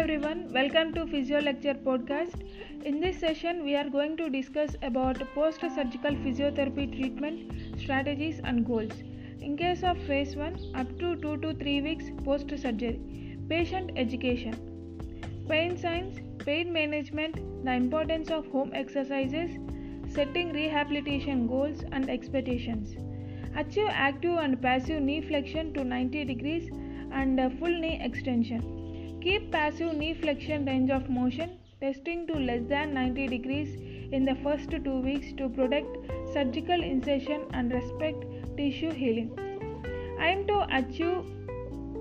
everyone. Welcome to Physio Lecture podcast. In this session, we are going to discuss about post-surgical physiotherapy treatment strategies and goals. In case of phase 1, up to 2 to 3 weeks post-surgery. Patient education. Pain signs, pain management, the importance of home exercises, setting rehabilitation goals and expectations. Achieve active and passive knee flexion to 90 degrees and full knee extension Keep passive knee flexion range of motion testing to less than 90 degrees in the first two weeks to protect surgical incision and respect tissue healing. Aim to achieve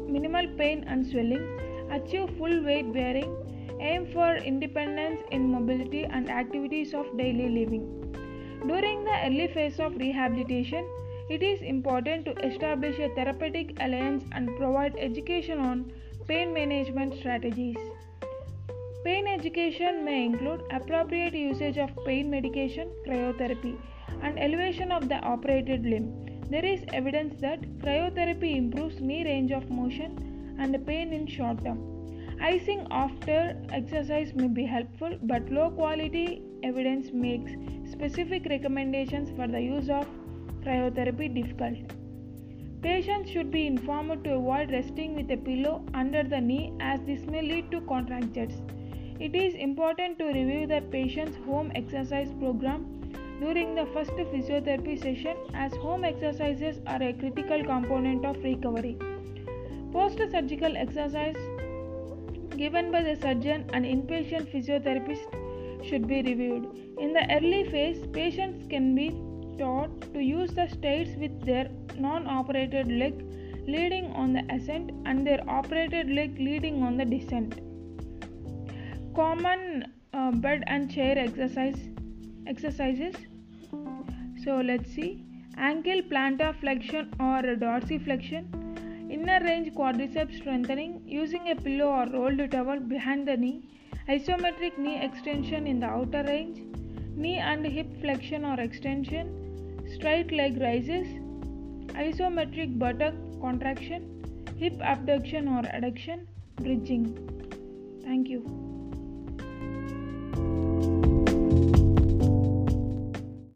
minimal pain and swelling, achieve full weight bearing, aim for independence in mobility and activities of daily living. During the early phase of rehabilitation, it is important to establish a therapeutic alliance and provide education on Pain management strategies. Pain education may include appropriate usage of pain medication, cryotherapy, and elevation of the operated limb. There is evidence that cryotherapy improves knee range of motion and pain in short term. Icing after exercise may be helpful, but low quality evidence makes specific recommendations for the use of cryotherapy difficult. Patients should be informed to avoid resting with a pillow under the knee as this may lead to contractures. It is important to review the patient's home exercise program during the first physiotherapy session as home exercises are a critical component of recovery. Post surgical exercise given by the surgeon and inpatient physiotherapist should be reviewed. In the early phase, patients can be taught to use the stairs with their non operated leg leading on the ascent and their operated leg leading on the descent. Common uh, bed and chair exercise exercises. So let's see. Ankle plantar flexion or dorsiflexion, inner range quadriceps strengthening. Using a pillow or rolled towel behind the knee, isometric knee extension in the outer range, knee and hip flexion or extension, straight leg raises, isometric buttock contraction, hip abduction or adduction, bridging. Thank you.